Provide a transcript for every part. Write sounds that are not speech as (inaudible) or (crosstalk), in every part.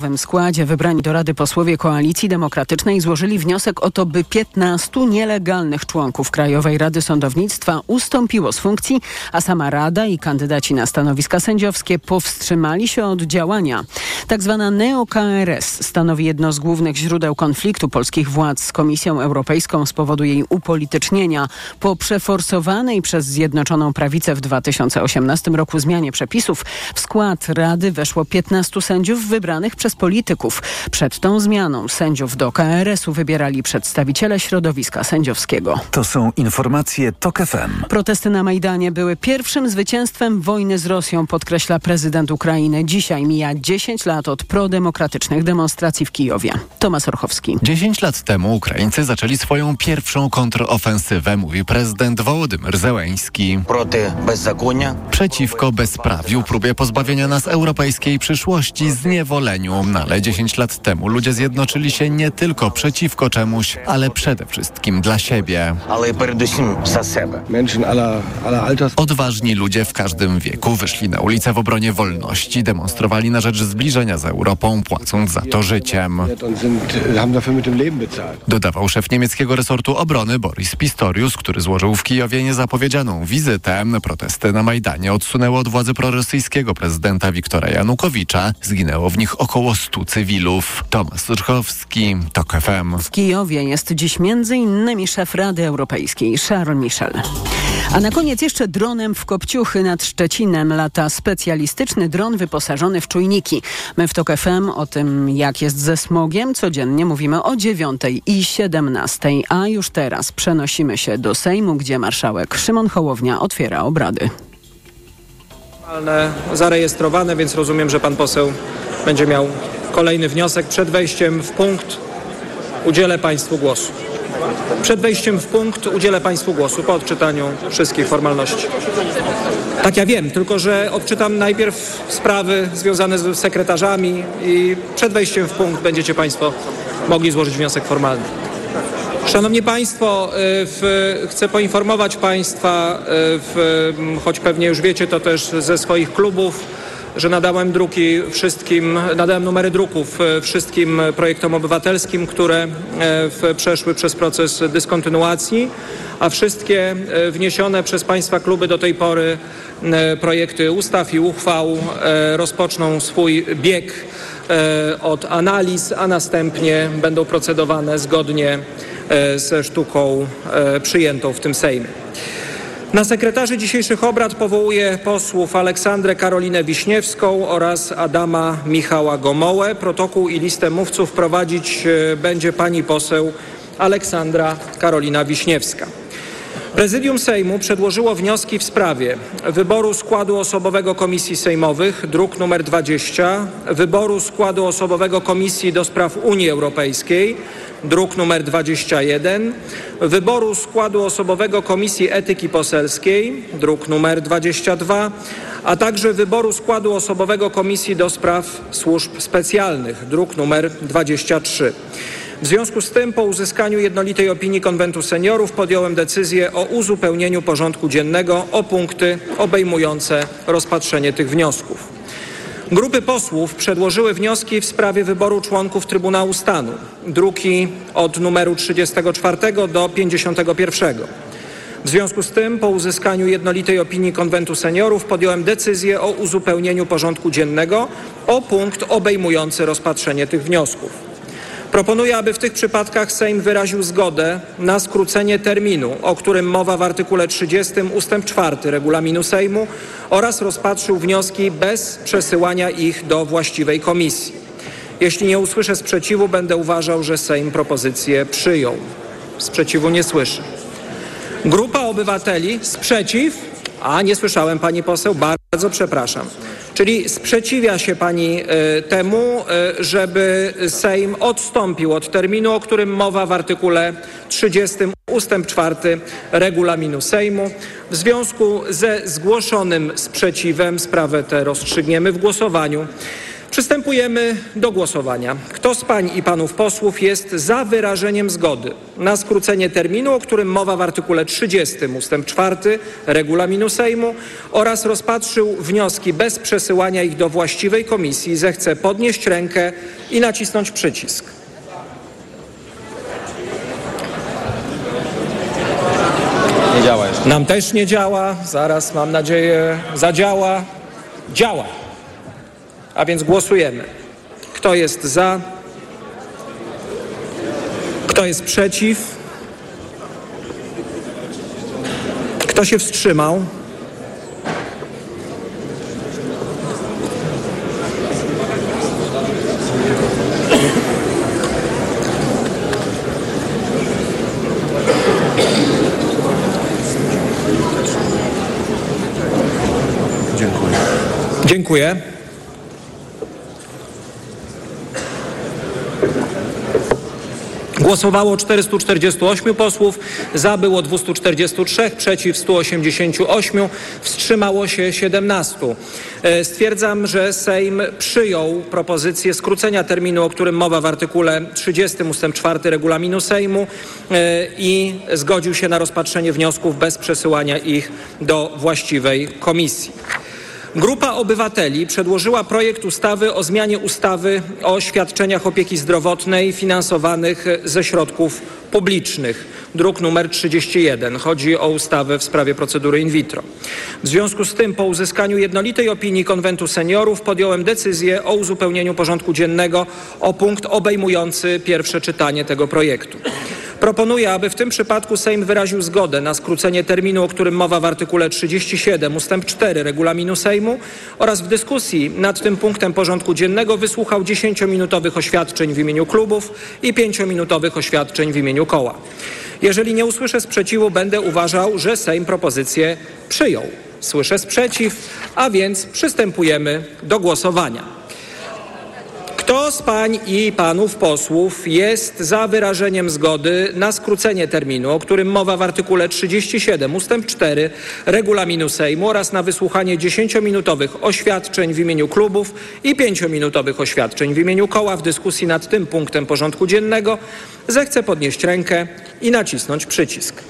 W nowym składzie wybrani do Rady posłowie Koalicji Demokratycznej złożyli wniosek o to, by 15 nielegalnych członków Krajowej Rady Sądownictwa ustąpiło z funkcji, a sama Rada i kandydaci na stanowiska sędziowskie powstrzymali się od działania. Tak zwana neo-KRS stanowi jedno z głównych źródeł konfliktu polskich władz z Komisją Europejską z powodu jej upolitycznienia. Po przeforsowanej przez Zjednoczoną Prawicę w 2018 roku zmianie przepisów w skład Rady weszło 15 sędziów wybranych przez polityków. Przed tą zmianą sędziów do KRS-u wybierali przedstawiciele środowiska sędziowskiego. To są informacje TOK FM. Protesty na Majdanie były pierwszym zwycięstwem wojny z Rosją, podkreśla prezydent Ukrainy. Dzisiaj mija 10 lat od prodemokratycznych demonstracji w Kijowie. Tomasz Orchowski. 10 lat temu Ukraińcy zaczęli swoją pierwszą kontrofensywę, mówi prezydent Wołodymyr Zełeński. Przeciwko bezprawiu, próbie pozbawienia nas europejskiej przyszłości, zniewoleniu. Ale 10 lat temu ludzie zjednoczyli się nie tylko przeciwko czemuś, ale przede wszystkim dla siebie. Odważni ludzie w każdym wieku wyszli na ulicę w obronie wolności, demonstrowali na rzecz zbliżenia z Europą, płacąc za to życiem. Dodawał szef niemieckiego resortu obrony Boris Pistorius, który złożył w Kijowie niezapowiedzianą wizytę. Protesty na Majdanie odsunęły od władzy prorosyjskiego prezydenta Wiktora Janukowicza. Zginęło w nich około 100 cywilów. Tomasz Surchowski, TOK FM. W Kijowie jest dziś m.in. szef Rady Europejskiej Charles Michel. A na koniec jeszcze dronem w Kopciuchy nad Szczecinem lata specjalistyczny dron wyposażony w czujniki. My w TOK FM o tym, jak jest ze smogiem, codziennie mówimy o 9 i 17, a już teraz przenosimy się do Sejmu, gdzie marszałek Szymon Hołownia otwiera obrady. Zarejestrowane, więc rozumiem, że pan poseł będzie miał kolejny wniosek. Przed wejściem w punkt udzielę państwu głosu. Przed wejściem w punkt udzielę Państwu głosu po odczytaniu wszystkich formalności. Tak ja wiem, tylko że odczytam najpierw sprawy związane z sekretarzami i przed wejściem w punkt będziecie Państwo mogli złożyć wniosek formalny. Szanowni Państwo, w, chcę poinformować Państwa, w, choć pewnie już wiecie to też ze swoich klubów, że nadałem druki wszystkim, nadałem numery druków wszystkim projektom obywatelskim, które przeszły przez proces dyskontynuacji, a wszystkie wniesione przez Państwa kluby do tej pory projekty ustaw i uchwał rozpoczną swój bieg od analiz, a następnie będą procedowane zgodnie ze sztuką przyjętą w tym Sejmie. Na sekretarzy dzisiejszych obrad powołuję posłów Aleksandrę Karolinę Wiśniewską oraz Adama Michała Gomołę. Protokół i listę mówców prowadzić będzie pani poseł Aleksandra Karolina Wiśniewska. Prezydium Sejmu przedłożyło wnioski w sprawie wyboru składu osobowego komisji sejmowych, druk nr 20, wyboru składu osobowego Komisji do Spraw Unii Europejskiej, druk nr 21, wyboru składu osobowego Komisji Etyki Poselskiej, druk nr 22, a także wyboru składu osobowego Komisji do Spraw Służb Specjalnych, druk nr 23. W związku z tym po uzyskaniu jednolitej opinii Konwentu Seniorów podjąłem decyzję o uzupełnieniu porządku dziennego o punkty obejmujące rozpatrzenie tych wniosków. Grupy posłów przedłożyły wnioski w sprawie wyboru członków Trybunału Stanu, druki od numeru 34 do 51. W związku z tym po uzyskaniu jednolitej opinii Konwentu Seniorów podjąłem decyzję o uzupełnieniu porządku dziennego o punkt obejmujący rozpatrzenie tych wniosków. Proponuję, aby w tych przypadkach Sejm wyraził zgodę na skrócenie terminu, o którym mowa w artykule 30 ustęp 4 regulaminu Sejmu oraz rozpatrzył wnioski bez przesyłania ich do właściwej komisji. Jeśli nie usłyszę sprzeciwu, będę uważał, że Sejm propozycję przyjął. Sprzeciwu nie słyszę. Grupa obywateli sprzeciw? A, nie słyszałem pani poseł, bardzo przepraszam. Czyli sprzeciwia się pani y, temu, y, żeby Sejm odstąpił od terminu, o którym mowa w artykule 30 ustęp 4 regulaminu Sejmu. W związku ze zgłoszonym sprzeciwem sprawę tę rozstrzygniemy w głosowaniu. Przystępujemy do głosowania. Kto z pań i panów posłów jest za wyrażeniem zgody na skrócenie terminu, o którym mowa w artykule 30 ust. 4 regulaminu Sejmu oraz rozpatrzył wnioski bez przesyłania ich do właściwej komisji, zechce podnieść rękę i nacisnąć przycisk. Nie działa jeszcze. Nam też nie działa, zaraz mam nadzieję zadziała. Działa. A więc głosujemy. Kto jest za? Kto jest przeciw? Kto się wstrzymał? Dziękuję. Dziękuję. Głosowało 448 posłów, za było 243, przeciw 188, wstrzymało się 17. E, Stwierdzam, że Sejm przyjął propozycję skrócenia terminu, o którym mowa w artykule 30 ust. 4 regulaminu Sejmu e, i zgodził się na rozpatrzenie wniosków bez przesyłania ich do właściwej komisji. Grupa obywateli przedłożyła projekt ustawy o zmianie ustawy o świadczeniach opieki zdrowotnej finansowanych ze środków publicznych. Druk numer 31. Chodzi o ustawę w sprawie procedury in vitro. W związku z tym po uzyskaniu jednolitej opinii Konwentu Seniorów podjąłem decyzję o uzupełnieniu porządku dziennego o punkt obejmujący pierwsze czytanie tego projektu. Proponuję, aby w tym przypadku Sejm wyraził zgodę na skrócenie terminu, o którym mowa w artykule 37 ust. 4 regulaminu Sejmu oraz w dyskusji nad tym punktem porządku dziennego wysłuchał 10-minutowych oświadczeń w imieniu klubów i 5-minutowych oświadczeń w imieniu koła. Jeżeli nie usłyszę sprzeciwu, będę uważał, że Sejm propozycję przyjął. Słyszę sprzeciw, a więc przystępujemy do głosowania. Kto z pań i panów posłów jest za wyrażeniem zgody na skrócenie terminu, o którym mowa w artykule 37 ust. 4 regulaminu Sejmu oraz na wysłuchanie 10-minutowych oświadczeń w imieniu klubów i 5-minutowych oświadczeń w imieniu koła w dyskusji nad tym punktem porządku dziennego, zechce podnieść rękę i nacisnąć przycisk.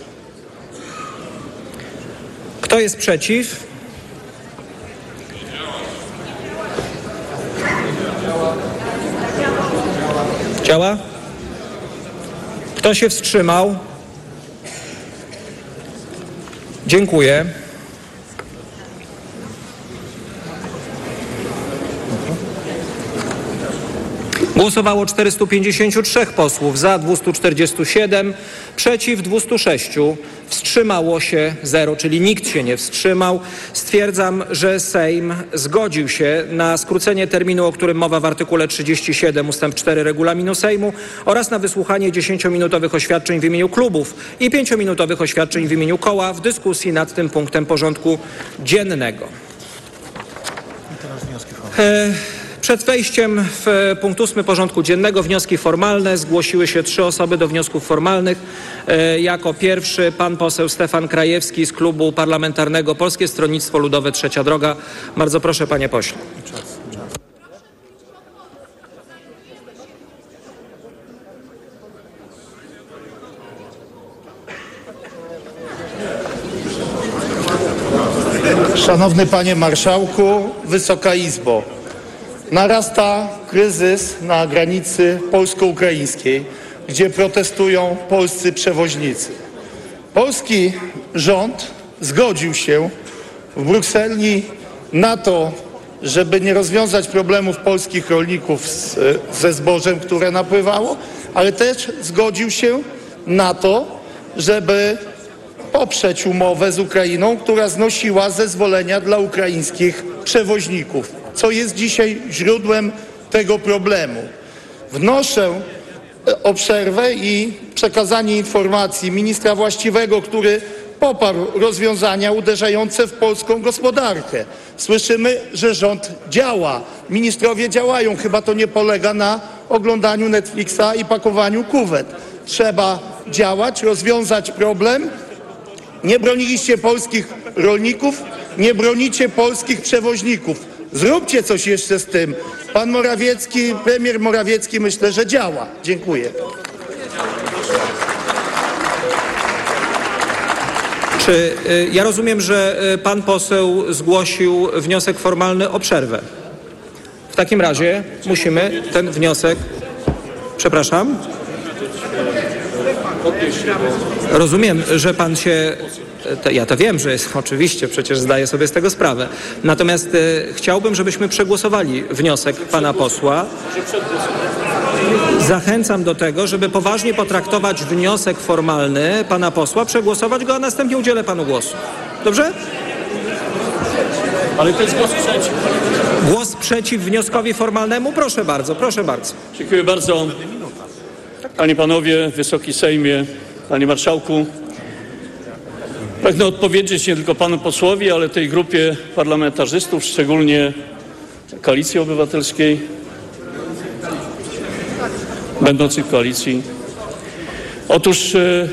Kto jest przeciw? Działa? Kto się wstrzymał? Dziękuję. Głosowało 453 posłów, za 247, przeciw 206, wstrzymało się 0, czyli nikt się nie wstrzymał. Stwierdzam, że Sejm zgodził się na skrócenie terminu, o którym mowa w artykule 37 ust. 4 regulaminu Sejmu oraz na wysłuchanie 10-minutowych oświadczeń w imieniu klubów i 5-minutowych oświadczeń w imieniu koła w dyskusji nad tym punktem porządku dziennego. E, Przed wejściem w punkt ósmy porządku dziennego wnioski formalne zgłosiły się trzy osoby do wniosków formalnych. E, Jako pierwszy pan poseł Stefan Krajewski z klubu parlamentarnego Polskie Stronnictwo Ludowe Trzecia Droga. Bardzo proszę panie pośle. Szanowny Panie Marszałku, Wysoka Izbo. Narasta kryzys na granicy polsko-ukraińskiej, gdzie protestują polscy przewoźnicy. Polski rząd zgodził się w Brukseli na to, żeby nie rozwiązać problemów polskich rolników z, ze zbożem, które napływało, ale też zgodził się na to, żeby poprzeć umowę z Ukrainą, która znosiła zezwolenia dla ukraińskich przewoźników, co jest dzisiaj źródłem tego problemu. Wnoszę e, o przerwę i przekazanie informacji ministra właściwego, który poparł rozwiązania uderzające w polską gospodarkę. Słyszymy, że rząd działa, ministrowie działają, chyba to nie polega na oglądaniu Netflixa i pakowaniu kuwet. Trzeba działać, rozwiązać problem, nie broniliście polskich rolników, nie bronicie polskich przewoźników. Zróbcie coś jeszcze z tym. Pan Morawiecki, premier Morawiecki myślę, że działa. Dziękuję. Czy y, ja rozumiem, że y, pan poseł zgłosił wniosek formalny o przerwę? W takim razie musimy ten wniosek. Przepraszam. Rozumiem, że pan się. To, ja to wiem, że jest (laughs) oczywiście, przecież zdaję sobie z tego sprawę. Natomiast e, chciałbym, żebyśmy przegłosowali wniosek pana posła. Zachęcam do tego, żeby poważnie potraktować wniosek formalny pana posła, przegłosować go, a następnie udzielę panu głosu. Dobrze? Ale to jest głos przeciw. Głos przeciw wnioskowi formalnemu? Proszę bardzo, proszę bardzo. Dziękuję bardzo. Panie, Panowie, Wysoki Sejmie, Panie Marszałku. Pragnę odpowiedzieć nie tylko Panu posłowi, ale tej grupie parlamentarzystów, szczególnie Koalicji Obywatelskiej, będących w koalicji. Otóż e,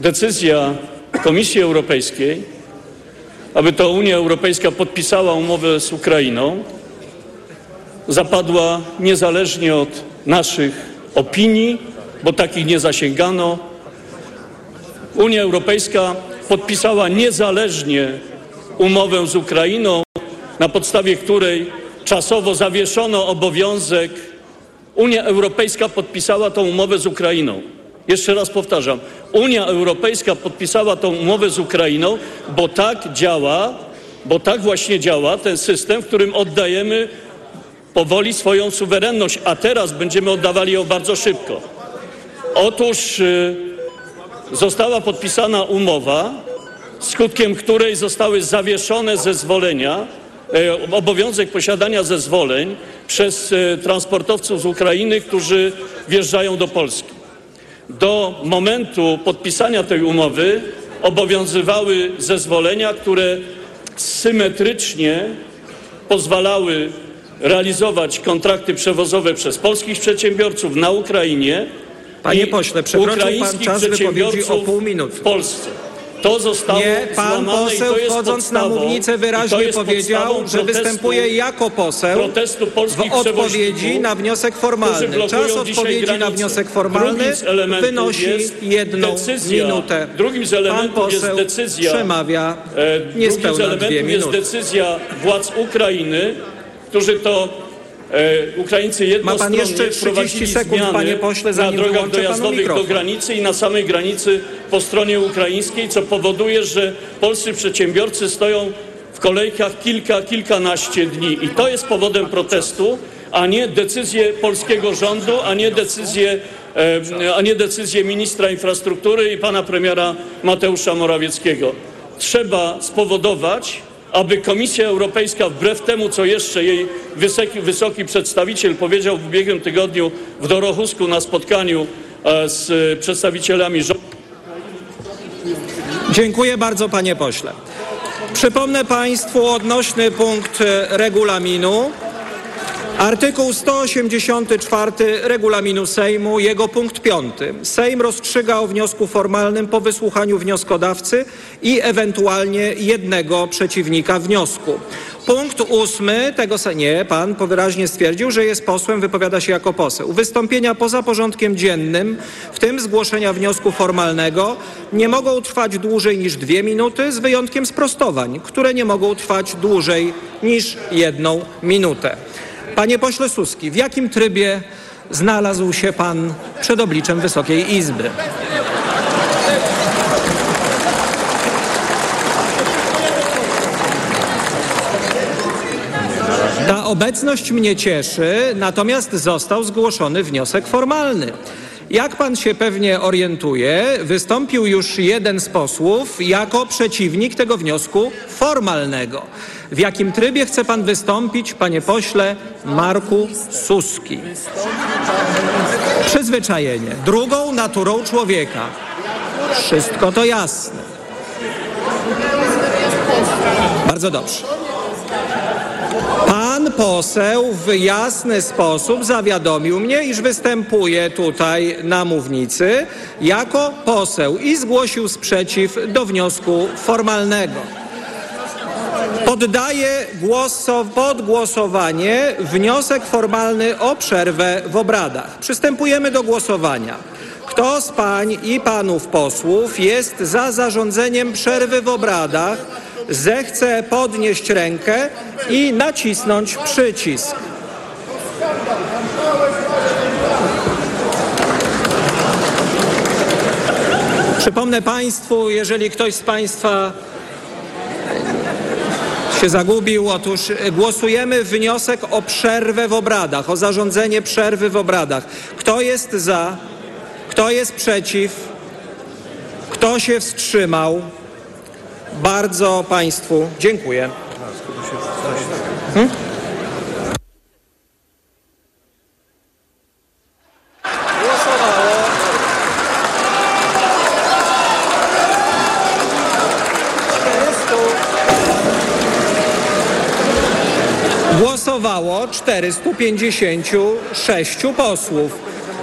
decyzja Komisji Europejskiej, aby to Unia Europejska podpisała umowę z Ukrainą, zapadła niezależnie od naszych opinii, bo takich nie zasięgano. Unia Europejska podpisała niezależnie umowę z Ukrainą, na podstawie której czasowo zawieszono obowiązek. Unia Europejska podpisała tą umowę z Ukrainą. Jeszcze raz powtarzam, Unia Europejska podpisała tą umowę z Ukrainą, bo tak działa, bo tak właśnie działa ten system, w którym oddajemy powoli swoją suwerenność, a teraz będziemy oddawali ją bardzo szybko. Otóż y, została podpisana umowa, skutkiem której zostały zawieszone zezwolenia, e, obowiązek posiadania zezwoleń przez e, transportowców z Ukrainy, którzy wjeżdżają do Polski. Do momentu podpisania tej umowy obowiązywały zezwolenia, które symetrycznie pozwalały realizować kontrakty przewozowe przez polskich przedsiębiorców na Ukrainie. Panie pośle, przekroczył pan czas wypowiedzi o pół minuty. W Polsce. To zostało Nie, pan poseł jest wchodząc na mównicę wyraźnie jest powiedział, że występuje jako poseł w odpowiedzi na wniosek formalny. Czas odpowiedzi na wniosek formalny wynosi jest jedną decyzja- minutę. drugim z Pan elementów jest poseł decyzja- przemawia E, niespełna dwie elementów jest minuty. decyzja władz Ukrainy, którzy to e, Ukraińcy jednostronnie jeszcze 30 wprowadzili sekund, zmiany panie pośle, na drogach dojazdowych do granicy i na samej granicy po stronie ukraińskiej, co powoduje, że polscy przedsiębiorcy stoją w kolejkach kilka, kilkanaście dni. I to jest powodem protestu, a nie decyzje polskiego rządu, a nie decyzje, a nie decyzje ministra infrastruktury i pana premiera Mateusza Morawieckiego. Trzeba spowodować, aby Komisja Europejska, wbrew temu, co jeszcze jej wysoki, wysoki przedstawiciel powiedział w ubiegłym tygodniu w Dorochusku na spotkaniu e, z e, przedstawicielami rządu, Dziękuję bardzo, panie pośle. Przypomnę państwu odnośny punkt e, regulaminu. Artykuł 184 regulaminu Sejmu, jego punkt 5. Sejm rozstrzyga o wniosku formalnym po wysłuchaniu wnioskodawcy i ewentualnie jednego przeciwnika wniosku. Punkt ósmy tego nie, pan wyraźnie stwierdził, że jest posłem, wypowiada się jako poseł. Wystąpienia poza porządkiem dziennym, w tym zgłoszenia wniosku formalnego, nie mogą trwać dłużej niż dwie minuty, z wyjątkiem sprostowań, które nie mogą trwać dłużej niż jedną minutę. Panie pośle Suski, w jakim trybie znalazł się pan przed obliczem Wysokiej Izby? Ta obecność mnie cieszy, natomiast został zgłoszony wniosek formalny. Jak pan się pewnie orientuje, wystąpił już jeden z posłów jako przeciwnik tego wniosku formalnego. W jakim trybie chce pan wystąpić, panie pośle Marku Suski? Przyzwyczajenie. Drugą naturą człowieka. Wszystko to jasne. Bardzo dobrze. Pan poseł w jasny sposób zawiadomił mnie, iż występuje tutaj na mównicy jako poseł i zgłosił sprzeciw do wniosku formalnego. Poddaję głos, pod głosowanie wniosek formalny o przerwę w obradach. Przystępujemy do głosowania. Kto z pań i panów posłów jest za zarządzeniem przerwy w obradach, zechce podnieść rękę i nacisnąć przycisk. Przypomnę Państwu, jeżeli ktoś z Państwa się zagubił, otóż głosujemy wniosek o przerwę w obradach, o zarządzenie przerwy w obradach. Kto jest za? Kto jest przeciw? Kto się wstrzymał? Bardzo Państwu dziękuję. Hmm? Głosowało. Głosowało 456 posłów,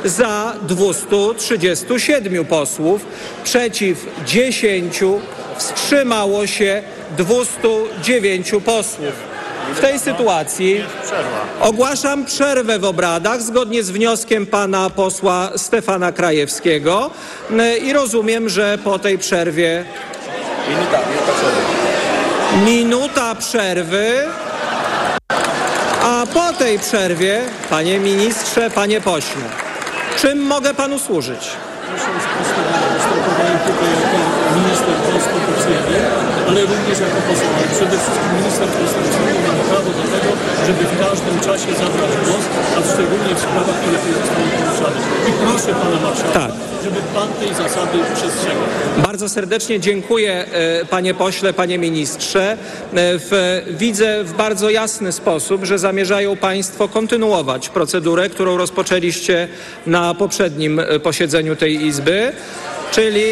za 237 posłów, przeciw 10, wstrzymało się 209 posłów. W tej sytuacji ogłaszam przerwę w obradach zgodnie z wnioskiem pana posła Stefana Krajewskiego i rozumiem, że po tej przerwie Minuta, minuta przerwy. minuta przerwy, a po tej przerwie, panie ministrze, panie pośle, czym mogę panu służyć? Proszę. Konstytucyjny, ale również jako poseł. Ale przede wszystkim minister konstytucyjny ma prawo do tego, żeby w każdym czasie zabrać głos, a szczególnie w sprawach, które zostały poruszane. I proszę pana marszałka, Tak. żeby pan tej zasady przestrzegał. Bardzo serdecznie dziękuję e, panie pośle, panie ministrze. E, W, widzę w bardzo jasny sposób, że zamierzają państwo kontynuować procedurę, którą rozpoczęliście na poprzednim e, posiedzeniu tej Izby, czyli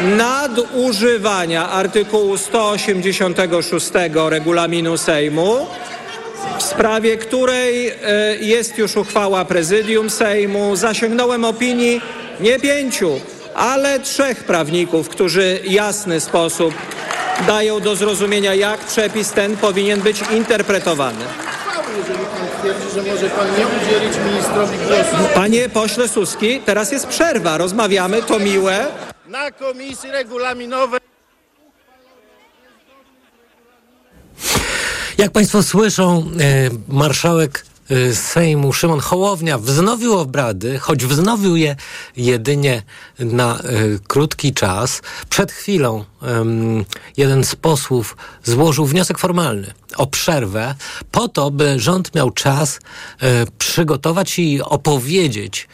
nadużywania artykułu 186 regulaminu Sejmu w sprawie której e, jest już uchwała prezydium Sejmu. Zasięgnąłem opinii nie pięciu, ale trzech prawników, którzy jasny sposób dają do zrozumienia, jak przepis ten powinien być interpretowany. Panie pośle Suski, teraz jest przerwa, rozmawiamy, to miłe. Na komisji regulaminowej. Jak Państwo słyszą, e, marszałek e, Sejmu Szymon Hołownia wznowił obrady, choć wznowił je jedynie na e, krótki czas. Przed chwilą jeden z posłów złożył wniosek formalny o przerwę po to, by rząd miał czas e, przygotować i opowiedzieć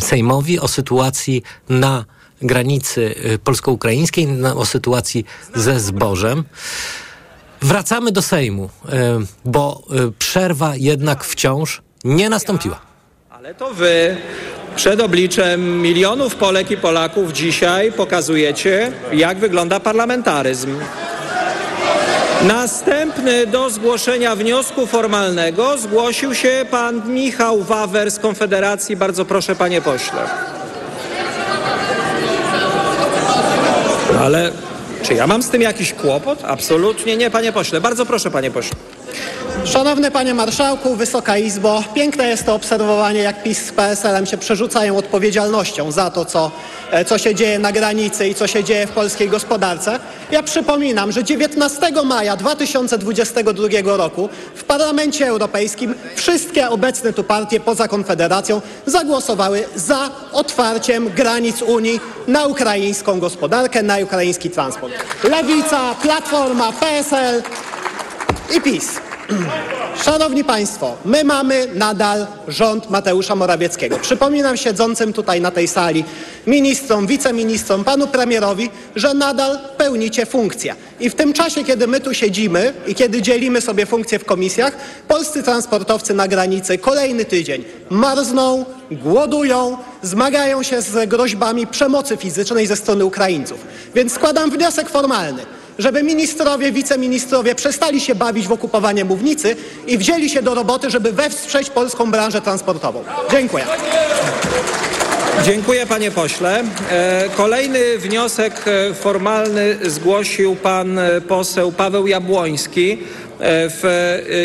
Sejmowi o sytuacji na granicy e, polsko-ukraińskiej, o sytuacji ze zbożem. Wracamy do Sejmu, e, bo e, przerwa jednak wciąż nie nastąpiła. Ale to wy przed obliczem milionów Polek i Polaków dzisiaj pokazujecie, jak wygląda parlamentaryzm. Następny do zgłoszenia wniosku formalnego zgłosił się pan Michał Wawer z Konfederacji. Bardzo proszę, panie pośle. Ale czy ja mam z tym jakiś kłopot? Absolutnie nie, panie pośle. Bardzo proszę, panie pośle. Szanowny Panie Marszałku, Wysoka Izbo, piękne jest to obserwowanie, jak PiS z PSL-em się przerzucają odpowiedzialnością za to, co, e, co się dzieje na granicy i co się dzieje w polskiej gospodarce. Ja przypominam, że 19 maja 2022 roku w Parlamencie Europejskim wszystkie obecne tu partie poza Konfederacją zagłosowały za otwarciem granic Unii na ukraińską gospodarkę, na ukraiński transport. Lewica, Platforma, PSL i PiS. Szanowni Państwo, my mamy nadal rząd Mateusza Morawieckiego. Przypominam siedzącym tutaj na tej sali ministrom, wiceministrom, panu premierowi, że nadal pełnicie funkcję. I w tym czasie, kiedy my tu siedzimy i kiedy dzielimy sobie funkcje w komisjach, polscy transportowcy na granicy kolejny tydzień marzną, głodują, zmagają się z groźbami przemocy fizycznej ze strony Ukraińców. Więc składam wniosek formalny żeby ministrowie, wiceministrowie przestali się bawić w okupowanie mównicy i wzięli się do roboty, żeby wesprzeć polską branżę transportową. Dziękuję. Dziękuję panie pośle. E, kolejny wniosek e, formalny zgłosił pan e, poseł Paweł Jabłoński. W,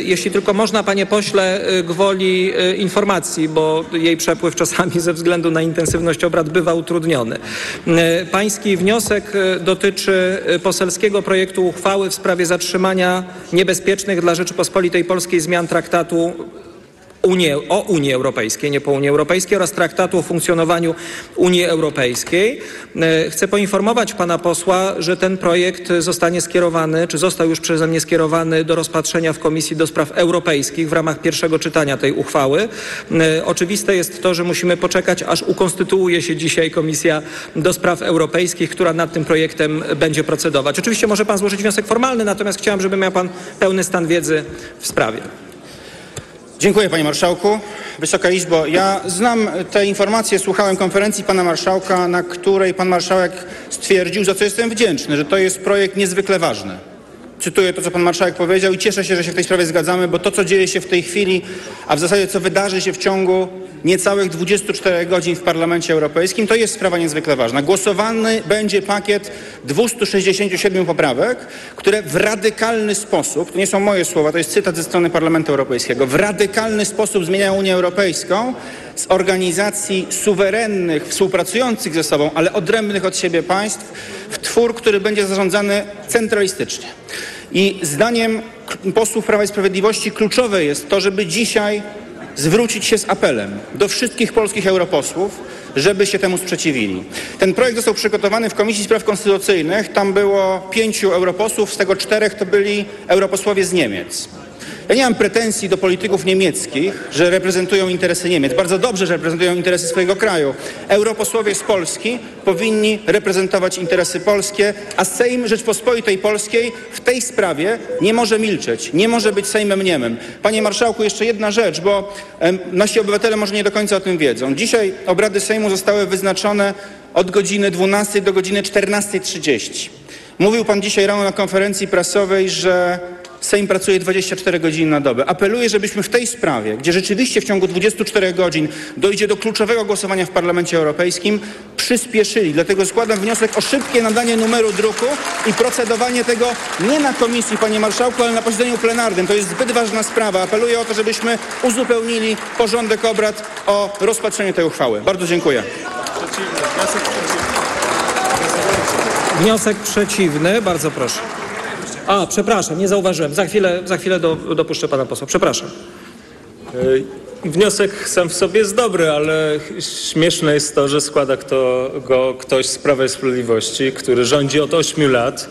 jeśli tylko można, panie pośle, gwoli informacji, bo jej przepływ czasami ze względu na intensywność obrad bywa utrudniony. Pański wniosek dotyczy poselskiego projektu uchwały w sprawie zatrzymania niebezpiecznych dla Rzeczypospolitej Polskiej zmian traktatu Unię, o Unii Europejskiej, nie po Unii Europejskiej oraz Traktatu o funkcjonowaniu Unii Europejskiej. E, chcę poinformować pana posła, że ten projekt zostanie skierowany, czy został już przeze mnie skierowany do rozpatrzenia w Komisji do Spraw Europejskich w ramach pierwszego czytania tej uchwały. E, oczywiste jest to, że musimy poczekać, aż ukonstytuuje się dzisiaj Komisja do Spraw Europejskich, która nad tym projektem będzie procedować. Oczywiście może pan złożyć wniosek formalny, natomiast chciałem, żeby miał pan pełny stan wiedzy w sprawie. Dziękuję panie marszałku. Wysoka Izbo, ja znam te informacje, słuchałem konferencji pana marszałka, na której pan marszałek stwierdził, za co jestem wdzięczny, że to jest projekt niezwykle ważny. Cytuję to, co pan marszałek powiedział i cieszę się, że się w tej sprawie zgadzamy, bo to, co dzieje się w tej chwili, a w zasadzie co wydarzy się w ciągu niecałych 24 godzin w Parlamencie Europejskim, to jest sprawa niezwykle ważna. Głosowany będzie pakiet 267 poprawek, które w radykalny sposób, to nie są moje słowa, to jest cytat ze strony Parlamentu Europejskiego, w radykalny sposób zmieniają Unię Europejską z organizacji suwerennych, współpracujących ze sobą, ale odrębnych od siebie państw, w twór, który będzie zarządzany centralistycznie. I zdaniem posłów Prawa i Sprawiedliwości kluczowe jest to, żeby dzisiaj zwrócić się z apelem do wszystkich polskich europosłów, żeby się temu sprzeciwili. Ten projekt został przygotowany w Komisji Spraw Konstytucyjnych. Tam było pięciu europosłów, z tego czterech to byli europosłowie z Niemiec. Ja nie mam pretensji do polityków niemieckich, że reprezentują interesy Niemiec. Bardzo dobrze, że reprezentują interesy swojego kraju. Europosłowie z Polski powinni reprezentować interesy polskie, a Sejm Rzeczpospolitej Polskiej w tej sprawie nie może milczeć, nie może być Sejmem niemym. Panie Marszałku, jeszcze jedna rzecz, bo nasi obywatele może nie do końca o tym wiedzą. Dzisiaj obrady Sejmu zostały wyznaczone od godziny 12 do godziny 14.30. Mówił Pan dzisiaj rano na konferencji prasowej, że Sejm pracuje 24 godziny na dobę. Apeluję, żebyśmy w tej sprawie, gdzie rzeczywiście w ciągu 24 godzin dojdzie do kluczowego głosowania w Parlamencie Europejskim, przyspieszyli. Dlatego składam wniosek o szybkie nadanie numeru druku i procedowanie tego nie na komisji, panie marszałku, ale na posiedzeniu plenarnym. To jest zbyt ważna sprawa. Apeluję o to, żebyśmy uzupełnili porządek obrad o rozpatrzenie tej uchwały. Bardzo dziękuję. Wniosek przeciwny, bardzo proszę. A, przepraszam, nie zauważyłem. Za chwilę, za chwilę do, dopuszczę pana posła. Przepraszam. Wniosek sam w sobie jest dobry, ale śmieszne jest to, że składa kto, go ktoś z Prawa i Sprawiedliwości, który rządzi od 8 lat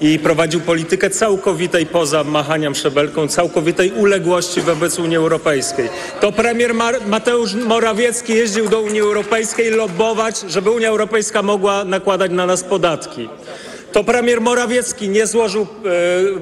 i prowadził politykę całkowitej poza machaniem szabelką, całkowitej uległości wobec Unii Europejskiej. To premier Mar Mateusz Morawiecki jeździł do Unii Europejskiej lobbować, żeby Unia Europejska mogła nakładać na nas podatki. To premier Morawiecki nie złożył e,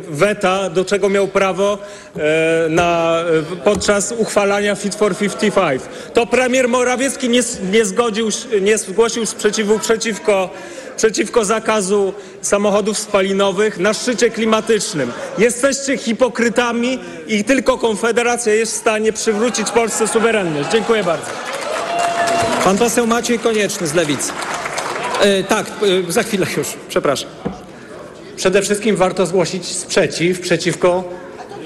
weta, do czego miał prawo e, na, podczas uchwalania Fit for 55. To premier Morawiecki nie, nie, zgodził, nie zgłosił sprzeciwu przeciwko przeciwko zakazu samochodów spalinowych na szczycie klimatycznym. Jesteście hipokrytami i tylko Konfederacja jest w stanie przywrócić Polsce suwerenność. Dziękuję bardzo. Pan poseł Maciej Konieczny z Lewicy. E, tak, e, za chwilę już, przepraszam. Przede wszystkim warto zgłosić sprzeciw przeciwko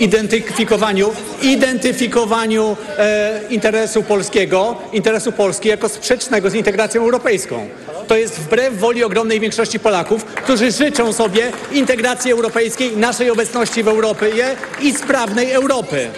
identyfikowaniu, identyfikowaniu e, interesu polskiego, interesu Polski jako sprzecznego z integracją europejską. To jest wbrew woli ogromnej większości Polaków, którzy życzą sobie integracji europejskiej, naszej obecności w Europie i sprawnej Europy.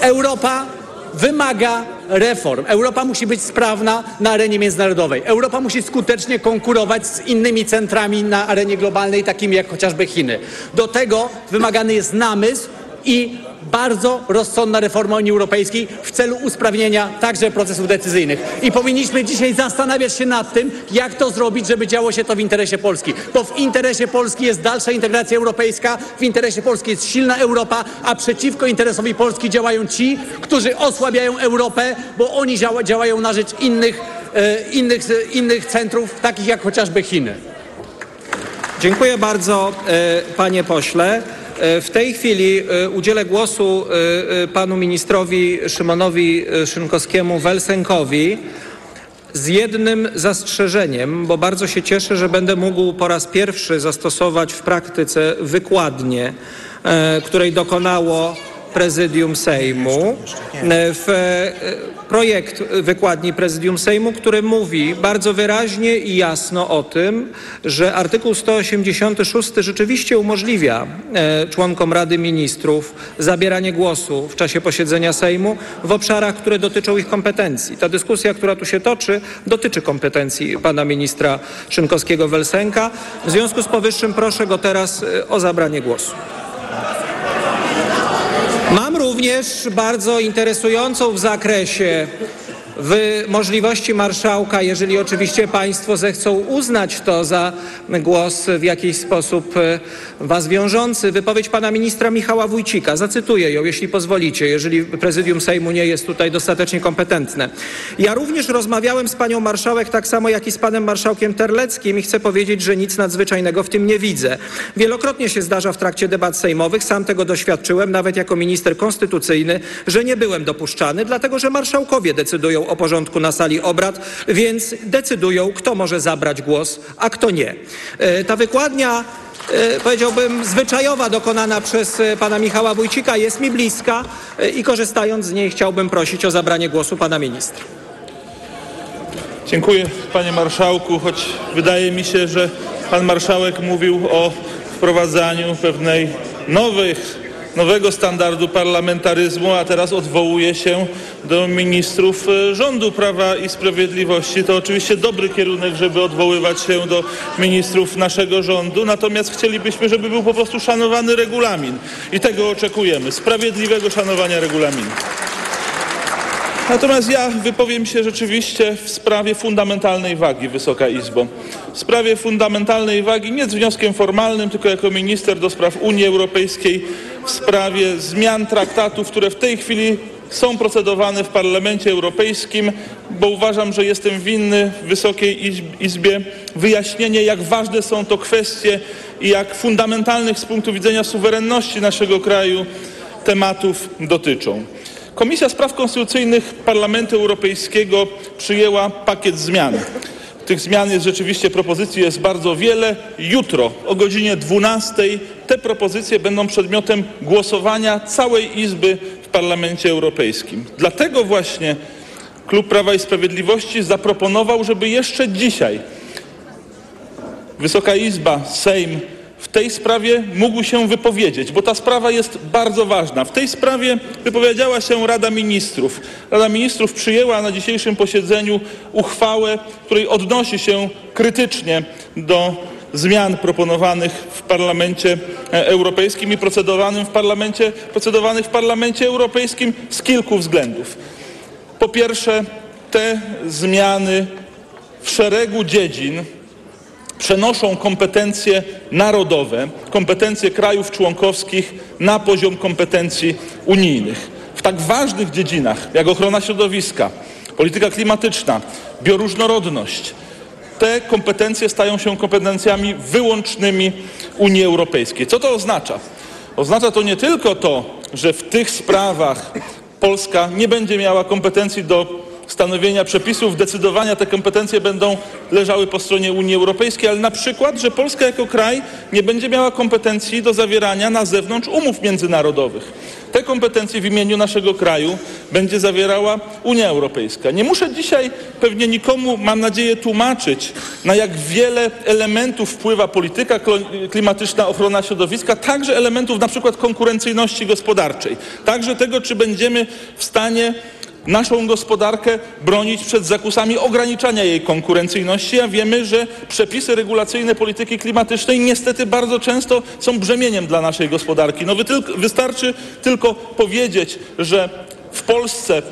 Europa wymaga reform. Europa musi być sprawna na arenie międzynarodowej. Europa musi skutecznie konkurować z innymi centrami na arenie globalnej, takimi jak chociażby Chiny. Do tego wymagany jest namysł i bardzo rozsądna reforma Unii Europejskiej w celu usprawnienia także procesów decyzyjnych. I powinniśmy dzisiaj zastanawiać się nad tym, jak to zrobić, żeby działo się to w interesie Polski. Bo w interesie Polski jest dalsza integracja europejska, w interesie Polski jest silna Europa, a przeciwko interesowi Polski działają ci, którzy osłabiają Europę, bo oni działa, działają na rzecz innych, e, innych, innych centrów, takich jak chociażby Chiny. Dziękuję bardzo, e, panie pośle. E, w tej chwili e, udzielę głosu e, panu ministrowi Szymonowi Szynkowskiemu Welsenkowi. z jednym zastrzeżeniem, bo bardzo się cieszę, że będę mógł po raz pierwszy zastosować w praktyce wykładnię, której dokonało prezydium Sejmu w projekt wykładni prezydium Sejmu, który mówi bardzo wyraźnie i jasno o tym, że artykuł 186 rzeczywiście umożliwia e, członkom Rady Ministrów zabieranie głosu w czasie posiedzenia Sejmu w obszarach, które dotyczą ich kompetencji. Ta dyskusja, która tu się toczy, dotyczy kompetencji pana ministra Szynkowskiego-Welsenka. W związku z powyższym proszę go teraz o zabranie głosu. Również bardzo interesującą w zakresie w możliwości marszałka, jeżeli oczywiście Państwo zechcą uznać to za głos w jakiś sposób e, Was wiążący, wypowiedź pana ministra Michała Wójcika. Zacytuję ją, jeśli pozwolicie, jeżeli prezydium Sejmu nie jest tutaj dostatecznie kompetentne. Ja również rozmawiałem z panią marszałek tak samo jak i z panem marszałkiem Terleckim i chcę powiedzieć, że nic nadzwyczajnego w tym nie widzę. Wielokrotnie się zdarza w trakcie debat sejmowych, sam tego doświadczyłem, nawet jako minister konstytucyjny, że nie byłem dopuszczany, dlatego że marszałkowie decydują o porządku na sali obrad, więc decydują, kto może zabrać głos, a kto nie. E, ta wykładnia e, powiedziałbym zwyczajowa dokonana przez e, pana Michała Wójcika jest mi bliska i korzystając z niej chciałbym prosić o zabranie głosu pana ministra. Dziękuję panie marszałku, choć wydaje mi się, że pan marszałek mówił o wprowadzaniu pewnej nowych nowego standardu parlamentaryzmu, a teraz odwołuje się do ministrów e, rządu Prawa i Sprawiedliwości. To oczywiście dobry kierunek, żeby odwoływać się do ministrów naszego rządu, natomiast chcielibyśmy, żeby był po prostu szanowany regulamin i tego oczekujemy, sprawiedliwego szanowania regulaminu. Natomiast ja wypowiem się rzeczywiście w sprawie fundamentalnej wagi, Wysoka Izbo. W sprawie fundamentalnej wagi nie z wnioskiem formalnym, tylko jako minister do spraw Unii Europejskiej w sprawie zmian traktatów, które w tej chwili są procedowane w Parlamencie Europejskim, bo uważam, że jestem winny Wysokiej Izbie wyjaśnienie, jak ważne są to kwestie i jak fundamentalnych z punktu widzenia suwerenności naszego kraju tematów dotyczą. Komisja Spraw Konstytucyjnych Parlamentu Europejskiego przyjęła pakiet zmian. Tych zmian jest rzeczywiście, propozycji jest bardzo wiele. Jutro o godzinie 12 te propozycje będą przedmiotem głosowania całej Izby w Parlamencie Europejskim. Dlatego właśnie Klub Prawa i Sprawiedliwości zaproponował, żeby jeszcze dzisiaj Wysoka Izba, Sejm w tej sprawie mógł się wypowiedzieć, bo ta sprawa jest bardzo ważna. W tej sprawie wypowiedziała się Rada Ministrów. Rada Ministrów przyjęła na dzisiejszym posiedzeniu uchwałę, której odnosi się krytycznie do zmian proponowanych w Parlamencie e, Europejskim i procedowanym w Parlamencie, procedowanych w Parlamencie Europejskim z kilku względów. Po pierwsze, te zmiany w szeregu dziedzin przenoszą kompetencje narodowe, kompetencje krajów członkowskich na poziom kompetencji unijnych. W tak ważnych dziedzinach jak ochrona środowiska, polityka klimatyczna, bioróżnorodność, te kompetencje stają się kompetencjami wyłącznymi Unii Europejskiej. Co to oznacza? Oznacza to nie tylko to, że w tych sprawach Polska nie będzie miała kompetencji do stanowienia przepisów, decydowania te kompetencje będą leżały po stronie Unii Europejskiej, ale na przykład, że Polska jako kraj nie będzie miała kompetencji do zawierania na zewnątrz umów międzynarodowych. Te kompetencje w imieniu naszego kraju będzie zawierała Unia Europejska. Nie muszę dzisiaj pewnie nikomu, mam nadzieję, tłumaczyć, na jak wiele elementów wpływa polityka klimatyczna, ochrona środowiska, także elementów na przykład konkurencyjności gospodarczej, także tego, czy będziemy w stanie naszą gospodarkę bronić przed zakusami ograniczania jej konkurencyjności, a wiemy, że przepisy regulacyjne polityki klimatycznej niestety bardzo często są brzemieniem dla naszej gospodarki. No wystarczy tylko powiedzieć, że w Polsce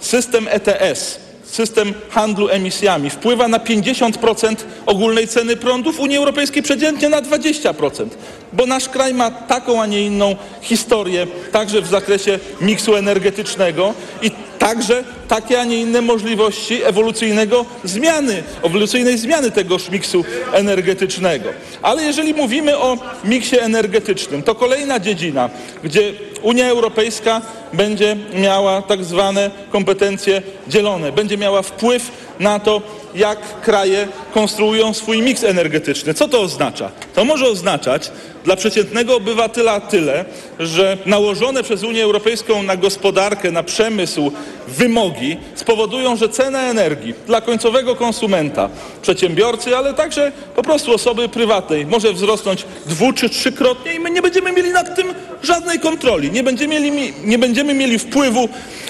system ETS, system handlu emisjami wpływa na 50% ogólnej ceny prądu, w Unii Europejskiej przeciętnie na 20%, bo nasz kraj ma taką, a nie inną historię, także w zakresie miksu energetycznego i także takie, a nie inne możliwości ewolucyjnego zmiany, ewolucyjnej zmiany tegoż miksu energetycznego. Ale jeżeli mówimy o miksie energetycznym, to kolejna dziedzina, gdzie Unia Europejska będzie miała tak zwane kompetencje dzielone, będzie miała wpływ na to, jak kraje konstruują swój miks energetyczny. Co to oznacza? To może oznaczać dla przeciętnego obywatela tyle, że nałożone przez Unię Europejską na gospodarkę, na przemysł wymogi spowodują, że cena energii dla końcowego konsumenta, przedsiębiorcy, ale także po prostu osoby prywatnej może wzrosnąć dwu czy trzykrotnie i my nie będziemy mieli nad tym żadnej kontroli. Nie będziemy mieli, nie będziemy mieli wpływu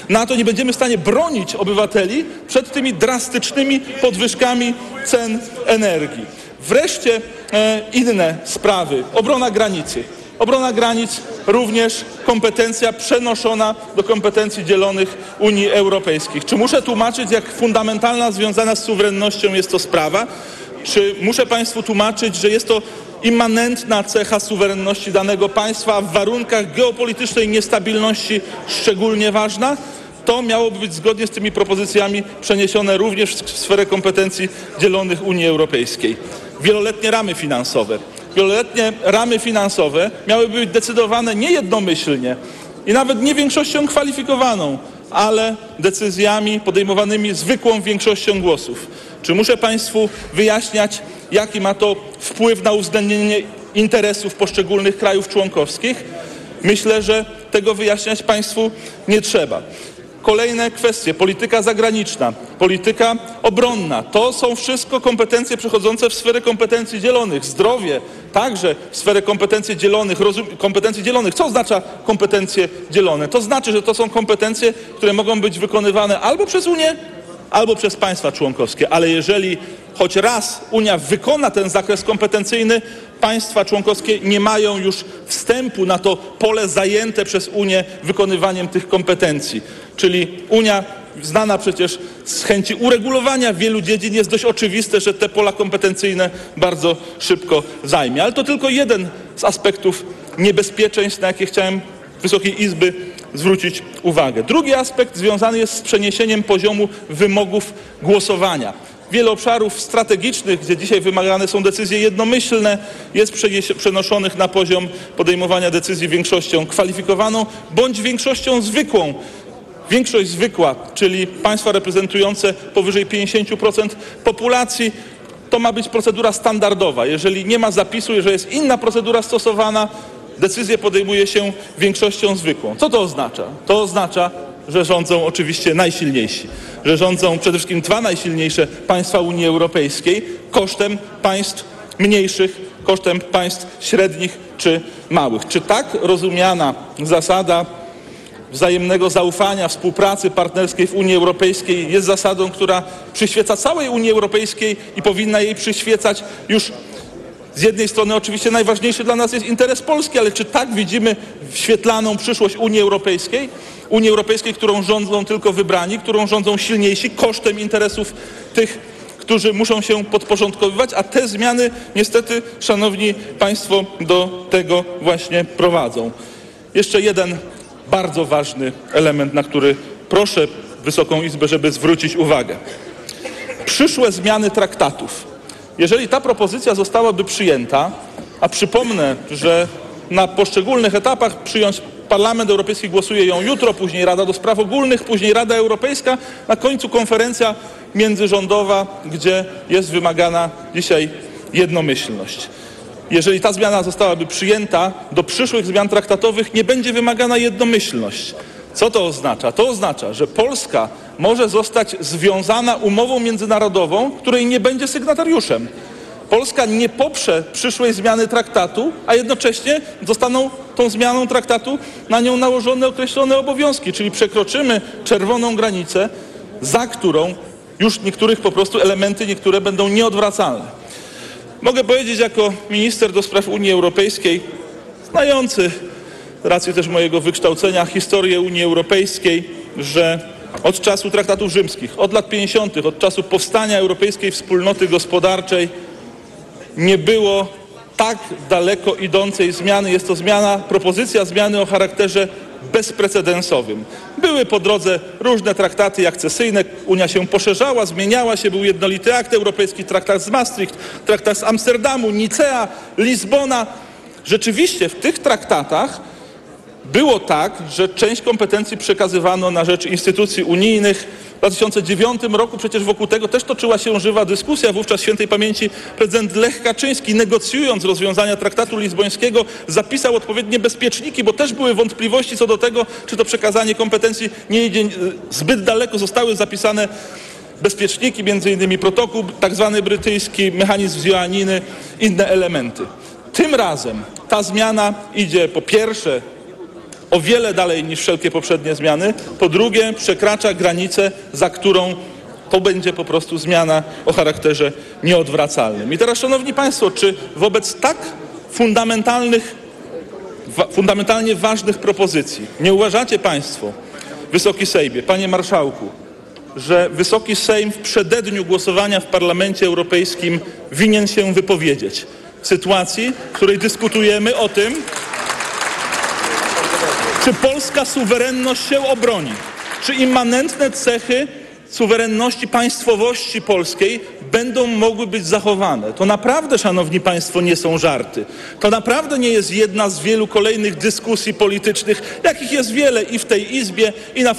na to, nie będziemy w stanie bronić obywateli przed tymi drastycznymi podwyżkami cen energii. Wreszcie inne sprawy. Obrona granicy. Obrona granic również kompetencja przenoszona do kompetencji dzielonych Unii Europejskiej. Czy muszę tłumaczyć, jak fundamentalna związana z suwerennością jest to sprawa? Czy muszę Państwu tłumaczyć, że jest to immanentna cecha suwerenności danego państwa, w warunkach geopolitycznej niestabilności szczególnie ważna? To miałoby być zgodnie z tymi propozycjami przeniesione również w sferę kompetencji dzielonych Unii Europejskiej. Wieloletnie ramy finansowe. Wieloletnie ramy finansowe miałyby być decydowane nie jednomyślnie i nawet nie większością kwalifikowaną, ale decyzjami podejmowanymi zwykłą większością głosów. Czy muszę Państwu wyjaśniać, jaki ma to wpływ na uwzględnienie interesów poszczególnych krajów członkowskich? Myślę, że tego wyjaśniać Państwu nie trzeba. Kolejne kwestie. Polityka zagraniczna, polityka obronna. To są wszystko kompetencje przechodzące w sferę kompetencji dzielonych. Zdrowie także w sferę kompetencji dzielonych. Rozum, kompetencji dzielonych. Co oznacza kompetencje dzielone? To znaczy, że to są kompetencje, które mogą być wykonywane albo przez Unię, albo przez państwa członkowskie. Ale jeżeli choć raz Unia wykona ten zakres kompetencyjny, państwa członkowskie nie mają już wstępu na to pole zajęte przez Unię wykonywaniem tych kompetencji. Czyli Unia znana przecież z chęci uregulowania wielu dziedzin jest dość oczywiste, że te pola kompetencyjne bardzo szybko zajmie. Ale to tylko jeden z aspektów niebezpieczeństw, na jakie chciałem Wysokiej Izby zwrócić uwagę. Drugi aspekt związany jest z przeniesieniem poziomu wymogów głosowania. Wiele obszarów strategicznych, gdzie dzisiaj wymagane są decyzje jednomyślne, jest przenoszonych na poziom podejmowania decyzji większością kwalifikowaną bądź większością zwykłą. Większość zwykła, czyli państwa reprezentujące powyżej 50% populacji, to ma być procedura standardowa. Jeżeli nie ma zapisu, jeżeli jest inna procedura stosowana, decyzję podejmuje się większością zwykłą. Co to oznacza? To oznacza, że rządzą oczywiście najsilniejsi, że rządzą przede wszystkim dwa najsilniejsze państwa Unii Europejskiej kosztem państw mniejszych, kosztem państw średnich czy małych. Czy tak rozumiana zasada wzajemnego zaufania, współpracy partnerskiej w Unii Europejskiej jest zasadą, która przyświeca całej Unii Europejskiej i powinna jej przyświecać już z jednej strony oczywiście najważniejszy dla nas jest interes Polski, ale czy tak widzimy świetlaną przyszłość Unii Europejskiej? Unii Europejskiej, którą rządzą tylko wybrani, którą rządzą silniejsi kosztem interesów tych, którzy muszą się podporządkowywać, a te zmiany niestety, szanowni państwo, do tego właśnie prowadzą. Jeszcze jeden bardzo ważny element, na który proszę Wysoką Izbę, żeby zwrócić uwagę. Przyszłe zmiany traktatów jeżeli ta propozycja zostałaby przyjęta, a przypomnę, że na poszczególnych etapach przyjąć Parlament Europejski głosuje ją jutro, później Rada do Spraw Ogólnych, później Rada Europejska, na końcu konferencja międzyrządowa, gdzie jest wymagana dzisiaj jednomyślność. Jeżeli ta zmiana zostałaby przyjęta, do przyszłych zmian traktatowych nie będzie wymagana jednomyślność. Co to oznacza? To oznacza, że Polska może zostać związana umową międzynarodową, której nie będzie sygnatariuszem. Polska nie poprze przyszłej zmiany traktatu, a jednocześnie zostaną tą zmianą traktatu na nią nałożone określone obowiązki, czyli przekroczymy czerwoną granicę, za którą już niektórych po prostu elementy niektóre będą nieodwracalne. Mogę powiedzieć jako minister do spraw Unii Europejskiej, znający z racji też mojego wykształcenia historię Unii Europejskiej, że od czasu traktatów rzymskich, od lat 50., od czasu powstania Europejskiej Wspólnoty Gospodarczej nie było tak daleko idącej zmiany. Jest to zmiana, propozycja zmiany o charakterze bezprecedensowym. Były po drodze różne traktaty akcesyjne, Unia się poszerzała, zmieniała się, był jednolity akt europejski, traktat z Maastricht, traktat z Amsterdamu, Nicea, Lizbona. Rzeczywiście w tych traktatach było tak, że część kompetencji przekazywano na rzecz instytucji unijnych. W 2009 roku przecież wokół tego też toczyła się żywa dyskusja. Wówczas świętej pamięci prezydent Lech Kaczyński, negocjując rozwiązania traktatu lizbońskiego, zapisał odpowiednie bezpieczniki, bo też były wątpliwości co do tego, czy to przekazanie kompetencji nie idzie e, zbyt daleko. Zostały zapisane bezpieczniki, między innymi protokół tak zwany brytyjski, mechanizm z Joanniny, inne elementy. Tym razem ta zmiana idzie po pierwsze o wiele dalej niż wszelkie poprzednie zmiany, po drugie przekracza granicę, za którą to będzie po prostu zmiana o charakterze nieodwracalnym. I teraz, Szanowni Państwo, czy wobec tak fundamentalnych, wa, fundamentalnie ważnych propozycji nie uważacie Państwo, Wysoki Sejmie, Panie Marszałku, że Wysoki Sejm w przededniu głosowania w Parlamencie Europejskim winien się wypowiedzieć w sytuacji, w której dyskutujemy o tym, czy polska suwerenność się obroni, czy immanentne cechy suwerenności, państwowości polskiej będą mogły być zachowane. To naprawdę, Szanowni Państwo, nie są żarty. To naprawdę nie jest jedna z wielu kolejnych dyskusji politycznych, jakich jest wiele i w tej Izbie, i na forum